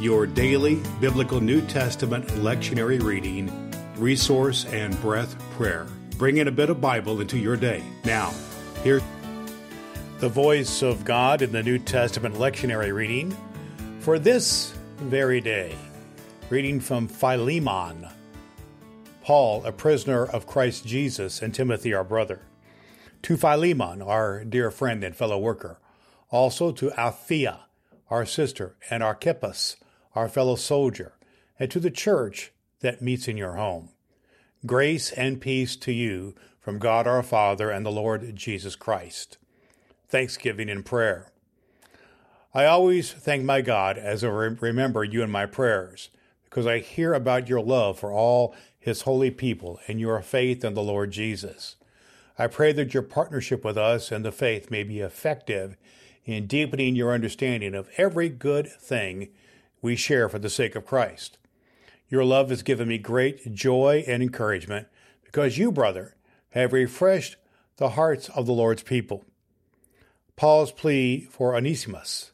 your daily biblical New Testament lectionary reading, resource, and breath prayer. Bring in a bit of Bible into your day. Now, here's the voice of God in the New Testament lectionary reading for this very day. Reading from Philemon. Paul, a prisoner of Christ Jesus, and Timothy, our brother. To Philemon, our dear friend and fellow worker. Also to Apphia, our sister, and Archippus, our fellow soldier, and to the church that meets in your home. Grace and peace to you from God our Father and the Lord Jesus Christ. Thanksgiving and prayer. I always thank my God as I remember you in my prayers, because I hear about your love for all his holy people and your faith in the Lord Jesus. I pray that your partnership with us and the faith may be effective in deepening your understanding of every good thing we share for the sake of Christ. Your love has given me great joy and encouragement because you, brother, have refreshed the hearts of the Lord's people. Paul's plea for Onesimus.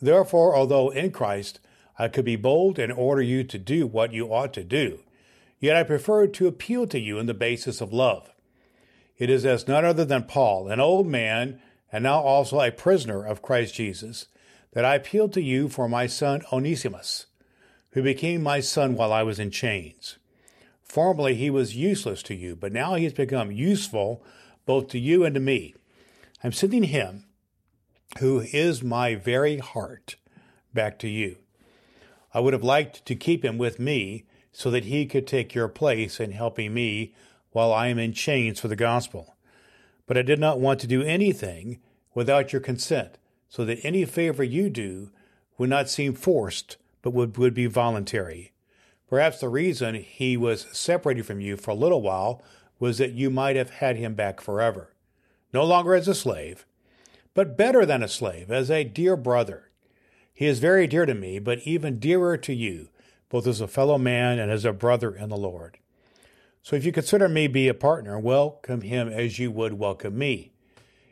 Therefore, although in Christ I could be bold and order you to do what you ought to do, yet I prefer to appeal to you on the basis of love. It is as none other than Paul, an old man and now also a prisoner of Christ Jesus, that I appeal to you for my son Onesimus, who became my son while I was in chains. Formerly he was useless to you, but now he has become useful both to you and to me. I'm sending him, who is my very heart, back to you. I would have liked to keep him with me so that he could take your place in helping me while I am in chains for the gospel. But I did not want to do anything without your consent so that any favor you do would not seem forced, but would, would be voluntary. Perhaps the reason he was separated from you for a little while was that you might have had him back forever. No longer as a slave, but better than a slave, as a dear brother. He is very dear to me, but even dearer to you, both as a fellow man and as a brother in the Lord. So if you consider me be a partner, welcome him as you would welcome me.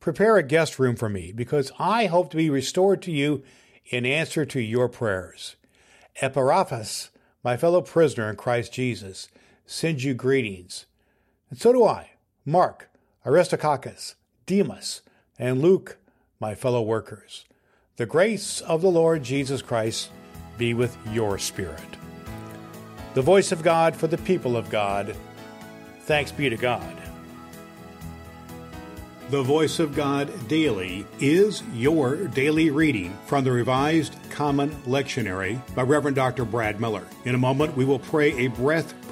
Prepare a guest room for me, because I hope to be restored to you in answer to your prayers. Epaphras, my fellow prisoner in Christ Jesus, sends you greetings. And so do I, Mark, Aristarchus, Demas, and Luke, my fellow workers. The grace of the Lord Jesus Christ be with your spirit. The voice of God for the people of God. Thanks be to God. The Voice of God Daily is your daily reading from the Revised Common Lectionary by Reverend Dr. Brad Miller. In a moment, we will pray a breath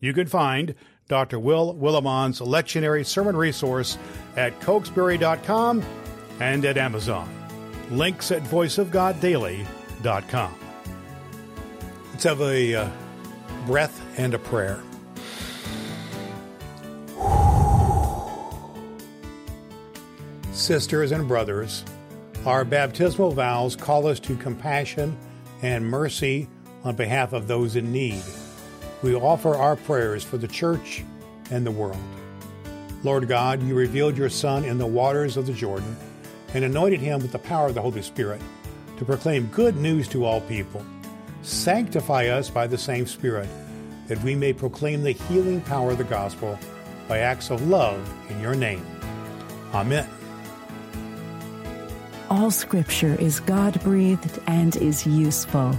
You can find Dr. Will Willimon's lectionary sermon resource at cokesbury.com and at Amazon. Links at voiceofgoddaily.com. Let's have a uh, breath and a prayer. Sisters and brothers, our baptismal vows call us to compassion and mercy on behalf of those in need. We offer our prayers for the church and the world. Lord God, you revealed your Son in the waters of the Jordan and anointed him with the power of the Holy Spirit to proclaim good news to all people. Sanctify us by the same Spirit, that we may proclaim the healing power of the gospel by acts of love in your name. Amen. All scripture is God breathed and is useful.